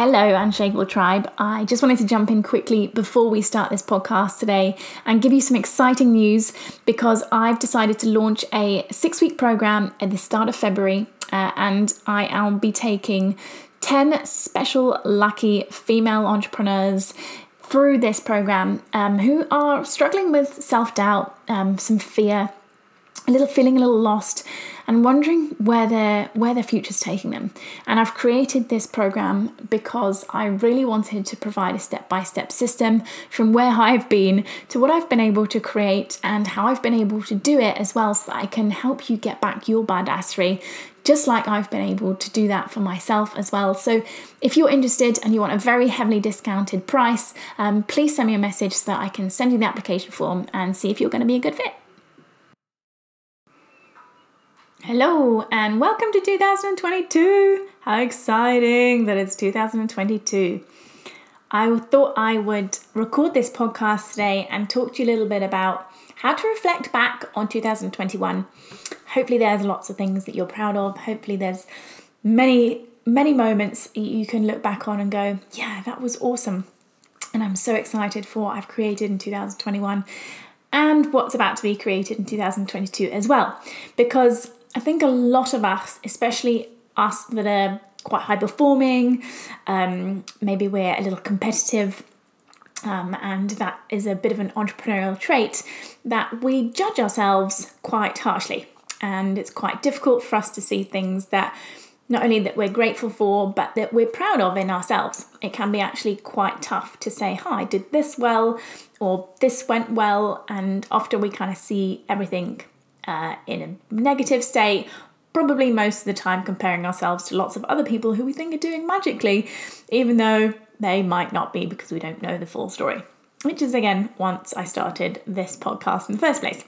Hello, Unshakable Tribe. I just wanted to jump in quickly before we start this podcast today and give you some exciting news because I've decided to launch a six week program at the start of February uh, and I will be taking 10 special lucky female entrepreneurs through this program um, who are struggling with self doubt, um, some fear, a little feeling a little lost, and wondering where their where their future's taking them. And I've created this program because I really wanted to provide a step by step system from where I've been to what I've been able to create and how I've been able to do it as well, so that I can help you get back your badassery just like I've been able to do that for myself as well. So, if you're interested and you want a very heavily discounted price, um, please send me a message so that I can send you the application form and see if you're going to be a good fit. Hello, and welcome to 2022. How exciting that it's 2022. I thought I would record this podcast today and talk to you a little bit about how to reflect back on 2021 hopefully there's lots of things that you're proud of. Hopefully there's many many moments you can look back on and go, yeah, that was awesome. And I'm so excited for what I've created in 2021 and what's about to be created in 2022 as well. Because I think a lot of us, especially us that are quite high performing, um, maybe we're a little competitive. Um, and that is a bit of an entrepreneurial trait that we judge ourselves quite harshly and it's quite difficult for us to see things that not only that we're grateful for but that we're proud of in ourselves it can be actually quite tough to say hi did this well or this went well and often we kind of see everything uh, in a negative state probably most of the time comparing ourselves to lots of other people who we think are doing magically even though they might not be because we don't know the full story. Which is again once i started this podcast in the first place.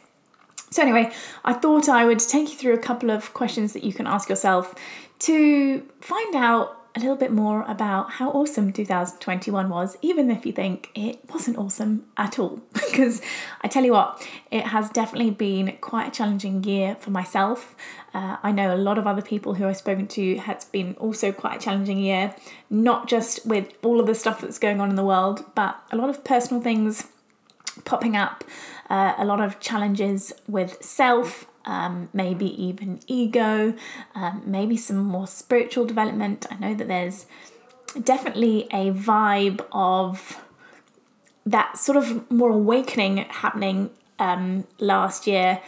So, anyway, I thought I would take you through a couple of questions that you can ask yourself to find out a little bit more about how awesome 2021 was, even if you think it wasn't awesome at all. because I tell you what, it has definitely been quite a challenging year for myself. Uh, I know a lot of other people who I've spoken to, has been also quite a challenging year, not just with all of the stuff that's going on in the world, but a lot of personal things popping up uh, a lot of challenges with self, um, maybe even ego, um, maybe some more spiritual development. I know that there's definitely a vibe of that sort of more awakening happening um, last year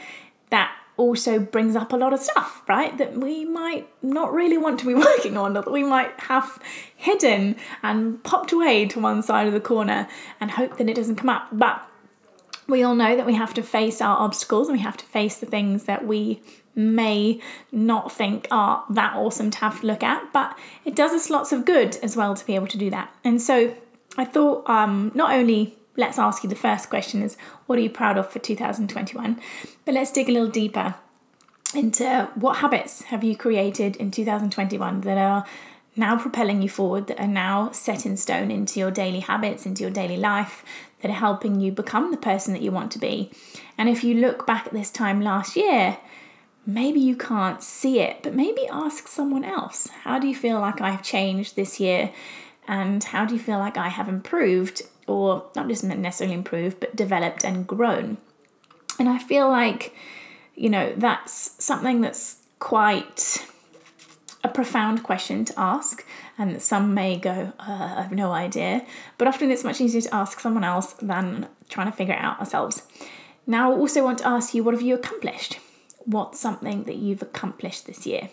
that also brings up a lot of stuff, right? That we might not really want to be working on, or that we might have hidden and popped away to one side of the corner and hope that it doesn't come up. But we all know that we have to face our obstacles and we have to face the things that we may not think are that awesome to have to look at, but it does us lots of good as well to be able to do that. And so I thought um, not only let's ask you the first question is what are you proud of for 2021, but let's dig a little deeper into what habits have you created in 2021 that are now propelling you forward, that are now set in stone into your daily habits, into your daily life, that are helping you become the person that you want to be. And if you look back at this time last year, maybe you can't see it, but maybe ask someone else how do you feel like I've changed this year? And how do you feel like I have improved, or not just necessarily improved, but developed and grown? And I feel like, you know, that's something that's quite a profound question to ask, and some may go, uh, I have no idea, but often it's much easier to ask someone else than trying to figure it out ourselves. Now, I also want to ask you, what have you accomplished? What's something that you've accomplished this year?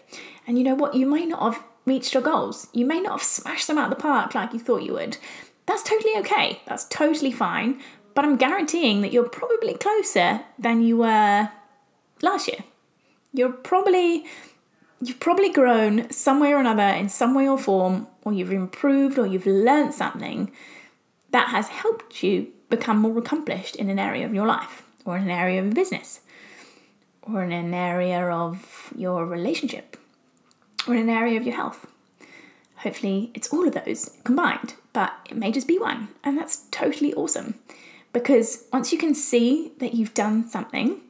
And you know what? You may not have reached your goals. You may not have smashed them out of the park like you thought you would. That's totally okay. That's totally fine. But I'm guaranteeing that you're probably closer than you were last year. You're probably you've probably grown some way or another in some way or form, or you've improved or you've learned something that has helped you become more accomplished in an area of your life, or in an area of your business, or in an area of your relationship, or in an area of your health. Hopefully, it's all of those combined, but it may just be one, and that's totally awesome because once you can see that you've done something,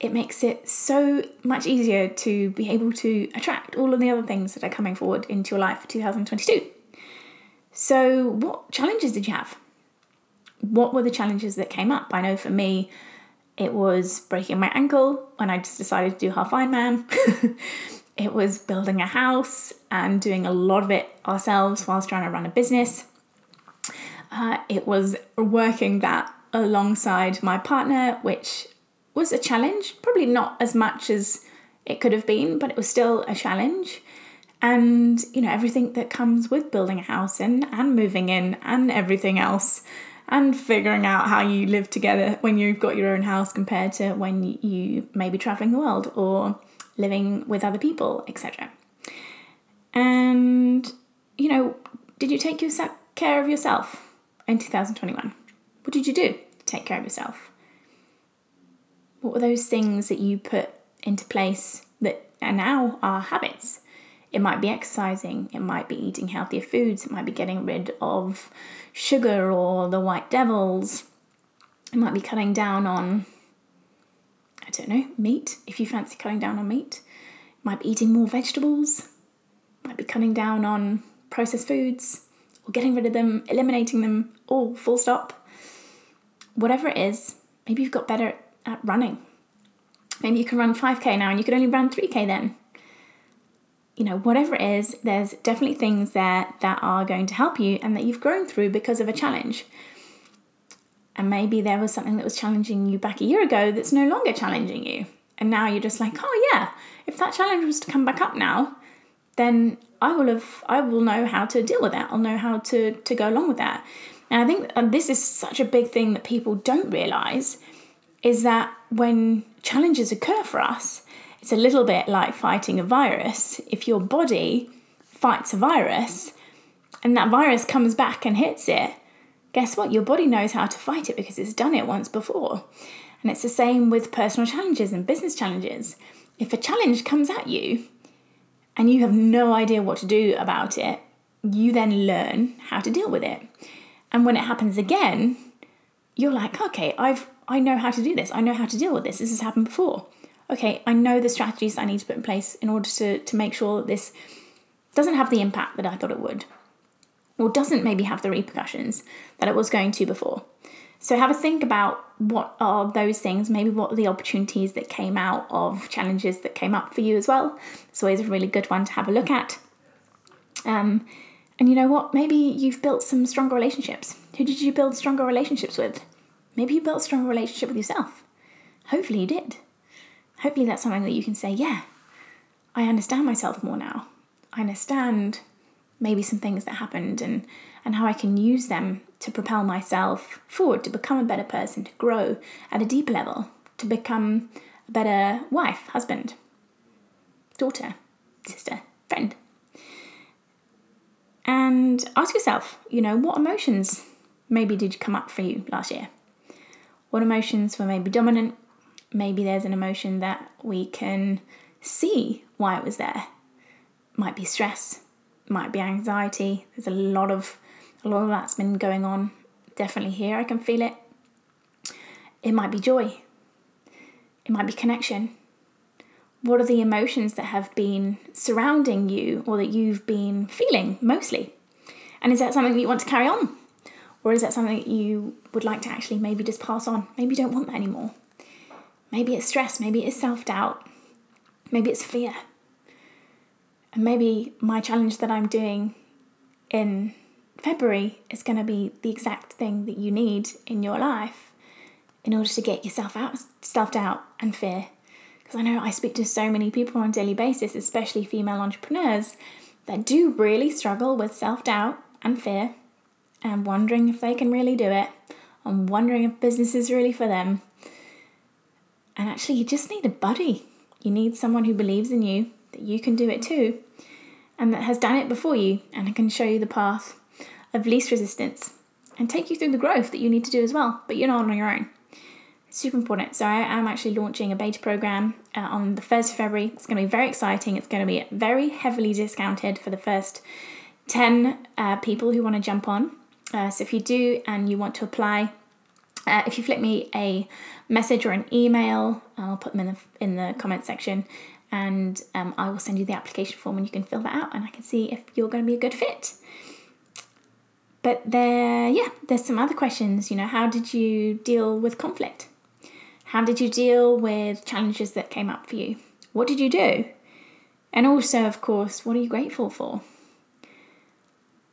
it makes it so much easier to be able to attract all of the other things that are coming forward into your life for 2022. So, what challenges did you have? What were the challenges that came up? I know for me, it was breaking my ankle when I just decided to do half Ironman. it was building a house and doing a lot of it ourselves whilst trying to run a business. Uh, it was working that alongside my partner, which was a challenge, probably not as much as it could have been, but it was still a challenge. And you know, everything that comes with building a house and, and moving in and everything else, and figuring out how you live together when you've got your own house compared to when you may be traveling the world or living with other people, etc. And you know, did you take care of yourself in 2021? What did you do to take care of yourself? What were those things that you put into place that are now our habits? It might be exercising, it might be eating healthier foods, it might be getting rid of sugar or the white devils, it might be cutting down on, I don't know, meat, if you fancy cutting down on meat, it might be eating more vegetables, it might be cutting down on processed foods, or getting rid of them, eliminating them all, full stop. Whatever it is, maybe you've got better at running. Maybe you can run 5k now and you could only run 3k then. You know, whatever it is, there's definitely things there that are going to help you and that you've grown through because of a challenge. And maybe there was something that was challenging you back a year ago that's no longer challenging you. And now you're just like, oh yeah, if that challenge was to come back up now, then I will have I will know how to deal with that. I'll know how to to go along with that. And I think this is such a big thing that people don't realize is that when challenges occur for us, it's a little bit like fighting a virus. If your body fights a virus and that virus comes back and hits it, guess what? Your body knows how to fight it because it's done it once before. And it's the same with personal challenges and business challenges. If a challenge comes at you and you have no idea what to do about it, you then learn how to deal with it. And when it happens again, you're like, okay, I've I know how to do this. I know how to deal with this. This has happened before. Okay, I know the strategies I need to put in place in order to, to make sure that this doesn't have the impact that I thought it would, or doesn't maybe have the repercussions that it was going to before. So have a think about what are those things, maybe what are the opportunities that came out of challenges that came up for you as well. It's always a really good one to have a look at. Um, and you know what? Maybe you've built some stronger relationships. Who did you build stronger relationships with? Maybe you built a stronger relationship with yourself. Hopefully, you did. Hopefully, that's something that you can say, yeah, I understand myself more now. I understand maybe some things that happened and, and how I can use them to propel myself forward, to become a better person, to grow at a deeper level, to become a better wife, husband, daughter, sister, friend. And ask yourself, you know, what emotions maybe did come up for you last year? What emotions were maybe dominant. Maybe there's an emotion that we can see why it was there. Might be stress, might be anxiety. There's a lot of a lot of that's been going on. Definitely here, I can feel it. It might be joy. It might be connection. What are the emotions that have been surrounding you or that you've been feeling mostly? And is that something that you want to carry on? Or is that something that you would like to actually maybe just pass on? Maybe you don't want that anymore. Maybe it's stress, maybe it's self doubt, maybe it's fear. And maybe my challenge that I'm doing in February is going to be the exact thing that you need in your life in order to get yourself out of self doubt and fear. Because I know I speak to so many people on a daily basis, especially female entrepreneurs, that do really struggle with self doubt and fear and wondering if they can really do it and wondering if business is really for them. And actually, you just need a buddy. You need someone who believes in you, that that you can do it too and that has done it before you and can show you the path of least resistance and take you through the growth that you need to do as well, but you're not on your own. It's super important. So, I am actually launching a beta program uh, on the 1st of February. It's going to be very exciting. It's going to be very heavily discounted for the first 10 uh, people who want to jump on. Uh, so, if you do and you want to apply, uh, if you flip me a message or an email, I'll put them in the in the comment section, and um, I will send you the application form, and you can fill that out, and I can see if you're going to be a good fit. But there, yeah, there's some other questions. You know, how did you deal with conflict? How did you deal with challenges that came up for you? What did you do? And also, of course, what are you grateful for?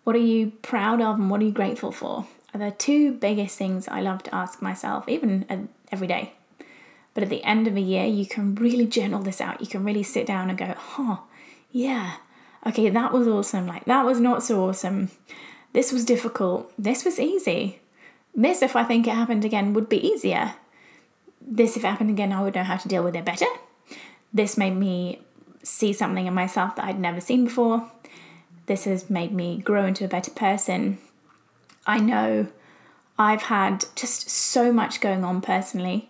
What are you proud of, and what are you grateful for? Are the two biggest things I love to ask myself, even every day. But at the end of a year, you can really journal this out. You can really sit down and go, huh, yeah, okay, that was awesome. Like, that was not so awesome. This was difficult. This was easy. This, if I think it happened again, would be easier. This, if it happened again, I would know how to deal with it better. This made me see something in myself that I'd never seen before. This has made me grow into a better person. I know I've had just so much going on personally,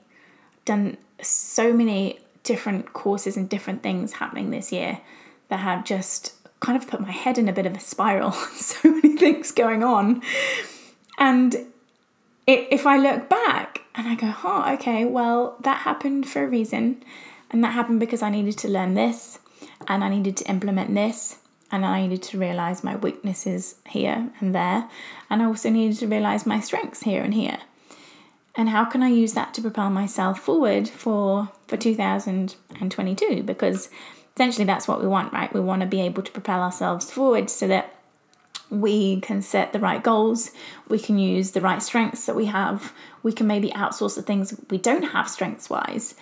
done so many different courses and different things happening this year that have just kind of put my head in a bit of a spiral. so many things going on. And it, if I look back and I go, oh, okay, well, that happened for a reason. And that happened because I needed to learn this and I needed to implement this and I needed to realize my weaknesses here and there. And I also needed to realize my strengths here and here. And how can I use that to propel myself forward for, for 2022? Because essentially that's what we want, right? We want to be able to propel ourselves forward so that we can set the right goals, we can use the right strengths that we have, we can maybe outsource the things we don't have strengths wise,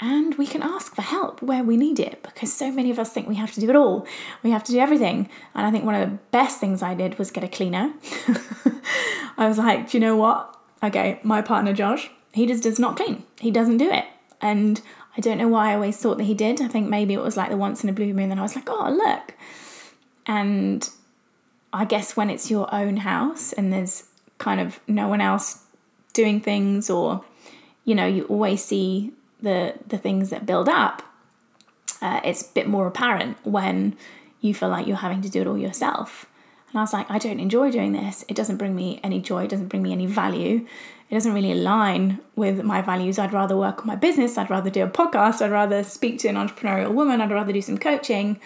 and we can ask for help where we need it because so many of us think we have to do it all. We have to do everything. And I think one of the best things I did was get a cleaner. I was like, do you know what? Okay, my partner Josh, he just does not clean. He doesn't do it. And I don't know why I always thought that he did. I think maybe it was like the once in a blue moon, and I was like, oh, look. And I guess when it's your own house and there's kind of no one else doing things, or, you know, you always see the, the things that build up, uh, it's a bit more apparent when you feel like you're having to do it all yourself. And I was like, I don't enjoy doing this. It doesn't bring me any joy, it doesn't bring me any value it doesn't really align with my values. I'd rather work on my business, I'd rather do a podcast, I'd rather speak to an entrepreneurial woman, I'd rather do some coaching.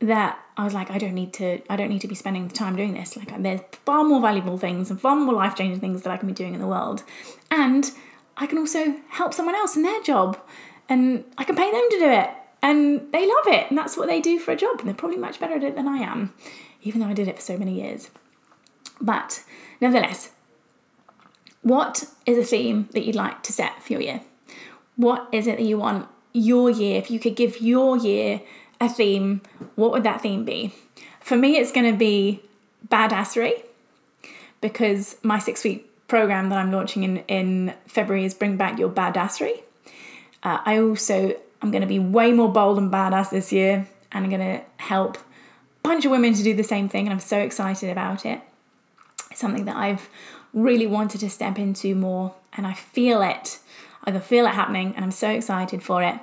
That I was like, I don't need to, I don't need to be spending the time doing this. Like there's far more valuable things and far more life-changing things that I can be doing in the world. And I can also help someone else in their job and I can pay them to do it. And they love it. And that's what they do for a job. And they're probably much better at it than I am, even though I did it for so many years. But nevertheless, what is a theme that you'd like to set for your year? What is it that you want your year? If you could give your year a theme, what would that theme be? For me, it's going to be badassery because my six week program that I'm launching in, in February is Bring Back Your Badassery. Uh, I also I'm going to be way more bold and badass this year, and I'm going to help a bunch of women to do the same thing, and I'm so excited about it. It's something that I've really wanted to step into more and I feel it. I can feel it happening and I'm so excited for it.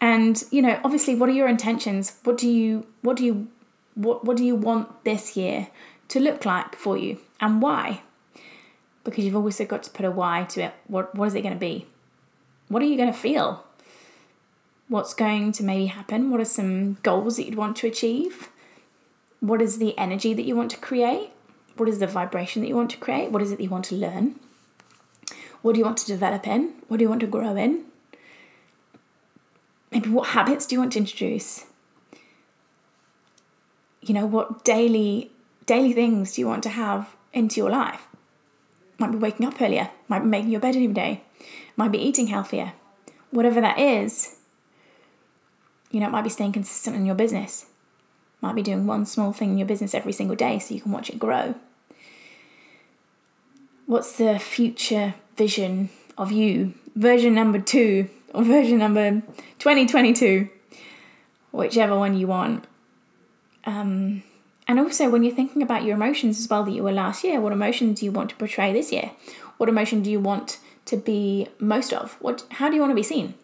And you know, obviously what are your intentions? What do you what do you what what do you want this year to look like for you and why? Because you've also got to put a why to it. What what is it going to be? What are you going to feel? What's going to maybe happen? What are some goals that you'd want to achieve? What is the energy that you want to create? What is the vibration that you want to create? What is it that you want to learn? What do you want to develop in? What do you want to grow in? Maybe what habits do you want to introduce? You know, what daily daily things do you want to have into your life? Might be waking up earlier, might be making your bed every day, might be eating healthier. Whatever that is, you know, it might be staying consistent in your business might be doing one small thing in your business every single day so you can watch it grow. What's the future vision of you? Version number two or version number 2022. whichever one you want. Um, and also, when you're thinking about your emotions as well that you were last year, what emotions do you want to portray this year? What emotion do you want to be most of? What? How do you want to be seen?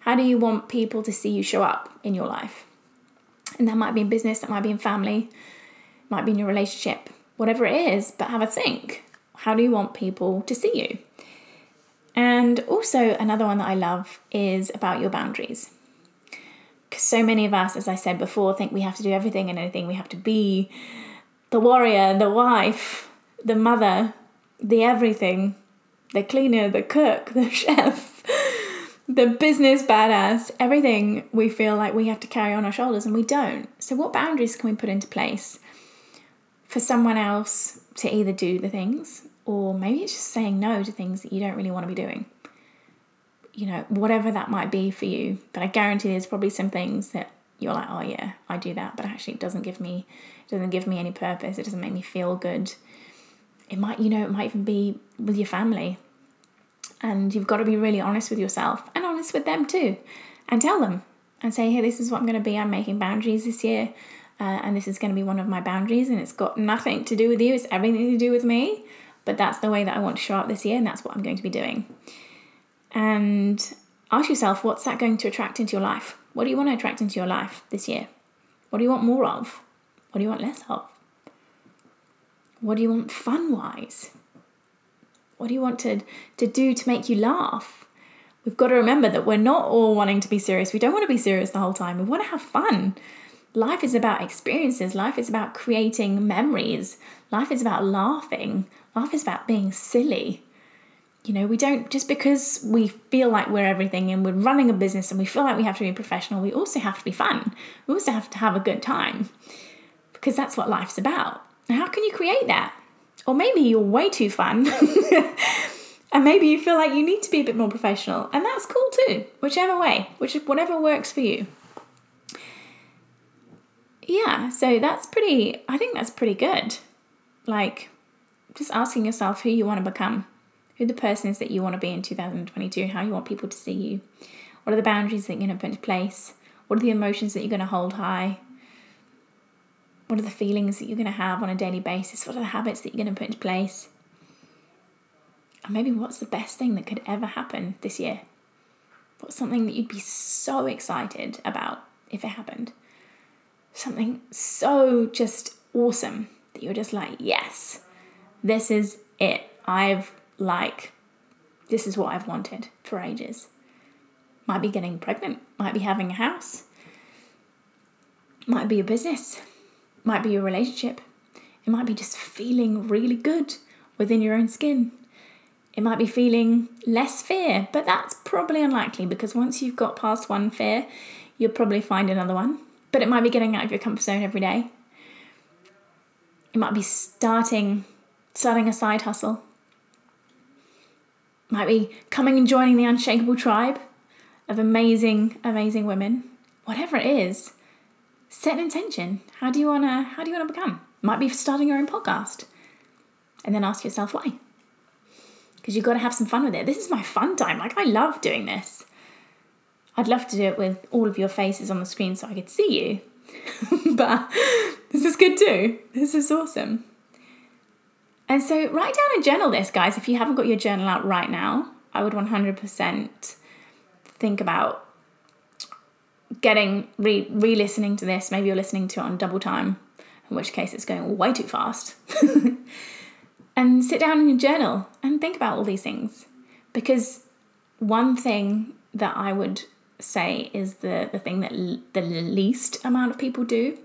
How do you want people to see you show up in your life? And that might be in business, that might be in family, might be in your relationship, whatever it is, but have a think. How do you want people to see you? And also, another one that I love is about your boundaries. Because so many of us, as I said before, think we have to do everything and anything. We have to be the warrior, the wife, the mother, the everything, the cleaner, the cook, the chef, the business badass, everything we feel like we have to carry on our shoulders and we don't. So, what boundaries can we put into place for someone else to either do the things or maybe it's just saying no to things that you don't really want to be doing? You know, whatever that might be for you. But I guarantee there's probably some things that you're like, oh yeah, I do that, but actually it doesn't give me it doesn't give me any purpose. It doesn't make me feel good. It might, you know, it might even be with your family. And you've got to be really honest with yourself and honest with them too. And tell them and say, hey, this is what I'm going to be. I'm making boundaries this year. Uh, and this is going to be one of my boundaries. And it's got nothing to do with you, it's everything to do with me. But that's the way that I want to show up this year. And that's what I'm going to be doing and ask yourself what's that going to attract into your life? What do you want to attract into your life this year? What do you want more of? What do you want less of? What do you want fun wise? What do you want to, to do to make you laugh? We've got to remember that we're not all wanting to be serious. We don't want to be serious the whole time. We want to have fun. Life is about experiences. Life is about creating memories. Life is about laughing. Life is about being silly you know, we don't just because we feel like we're everything and we're running a business and we feel like we have to be professional, we also have to be fun. We also have to have a good time because that's what life's about. how can you create that? Or maybe you're way too fun and maybe you feel like you need to be a bit more professional, and that's cool too, whichever way, which whatever works for you. Yeah, so that's pretty, I think that's pretty good. Like, just asking yourself who you want to become who the person is that you want to be in 2022, how you want people to see you, what are the boundaries that you're going to put into place, what are the emotions that you're going to hold high, what are the feelings that you're going to have on a daily basis, what are the habits that you're going to put into place, and maybe what's the best thing that could ever happen this year? What's something that you'd be so excited about if it happened? Something so just awesome that you're just like, yes, this is it. I've like, this is what I've wanted for ages. Might be getting pregnant, might be having a house, might be a business, might be a relationship. It might be just feeling really good within your own skin. It might be feeling less fear, but that's probably unlikely because once you've got past one fear, you'll probably find another one. But it might be getting out of your comfort zone every day. It might be starting starting a side hustle might be coming and joining the unshakable tribe of amazing, amazing women. Whatever it is, set an intention. How do you wanna how do you wanna become? Might be starting your own podcast. And then ask yourself why. Because you've got to have some fun with it. This is my fun time. Like I love doing this. I'd love to do it with all of your faces on the screen so I could see you. but this is good too. This is awesome. And so write down and journal this, guys. If you haven't got your journal out right now, I would 100% think about getting re re-listening to this. Maybe you're listening to it on double time, in which case it's going way too fast. and sit down in your journal and think about all these things. Because one thing that I would say is the, the thing that l- the least amount of people do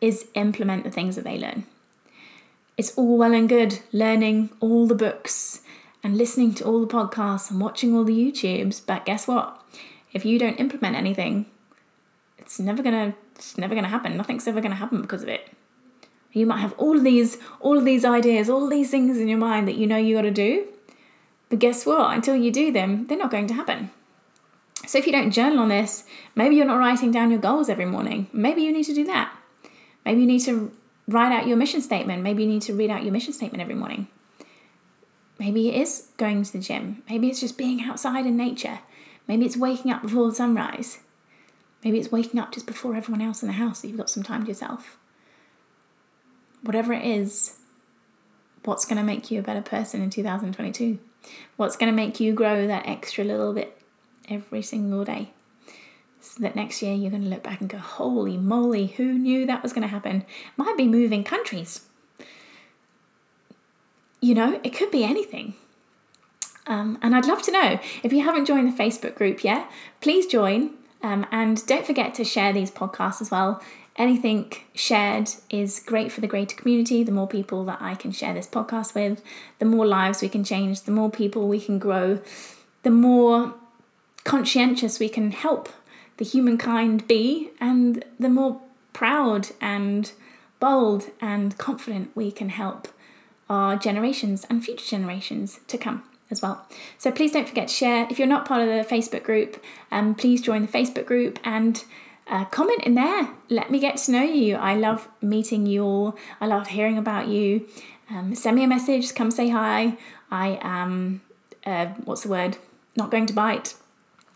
is implement the things that they learn it's all well and good learning all the books and listening to all the podcasts and watching all the YouTubes, but guess what? If you don't implement anything, it's never gonna it's never gonna happen. Nothing's ever gonna happen because of it. You might have all of these all of these ideas, all these things in your mind that you know you gotta do, but guess what? Until you do them, they're not going to happen. So if you don't journal on this, maybe you're not writing down your goals every morning. Maybe you need to do that. Maybe you need to write out your mission statement. Maybe you need to read out your mission statement every morning. Maybe it is going to the gym. Maybe it's just being outside in nature. Maybe it's waking up before sunrise. Maybe it's waking up just before everyone else in the house so you've got some time to yourself. Whatever it is, what's going to make you a better person in 2022? What's going to make you grow that extra little bit every single day? So that next year you're going to look back and go, holy moly, who knew that was going to happen? Might be moving countries. You know, it could be anything. Um, and I'd love to know if you haven't joined the Facebook group yet, please join. Um, and don't forget to share these podcasts as well. Anything shared is great for the greater community. The more people that I can share this podcast with, the more lives we can change, the more people we can grow, the more conscientious we can help the humankind be, and the more proud and bold and confident we can help our generations and future generations to come as well. So please don't forget to share. If you're not part of the Facebook group, um, please join the Facebook group and uh, comment in there. Let me get to know you. I love meeting you all. I love hearing about you. Um, send me a message. Come say hi. I am, uh, what's the word? Not going to bite.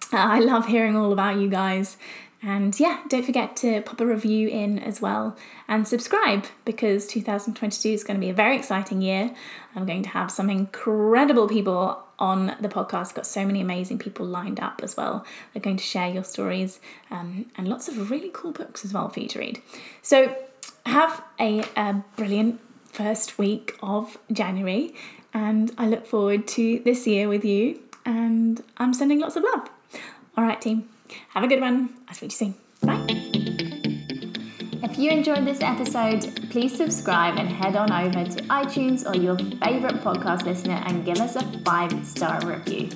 I love hearing all about you guys. And yeah, don't forget to pop a review in as well and subscribe because 2022 is going to be a very exciting year. I'm going to have some incredible people on the podcast. Got so many amazing people lined up as well. They're going to share your stories um, and lots of really cool books as well for you to read. So have a, a brilliant first week of January, and I look forward to this year with you. And I'm sending lots of love. All right, team. Have a good one. I'll speak to you soon. Bye. If you enjoyed this episode, please subscribe and head on over to iTunes or your favourite podcast listener and give us a five star review.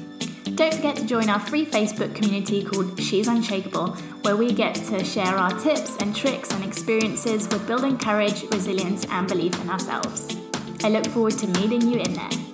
Don't forget to join our free Facebook community called She's Unshakable, where we get to share our tips and tricks and experiences with building courage, resilience, and belief in ourselves. I look forward to meeting you in there.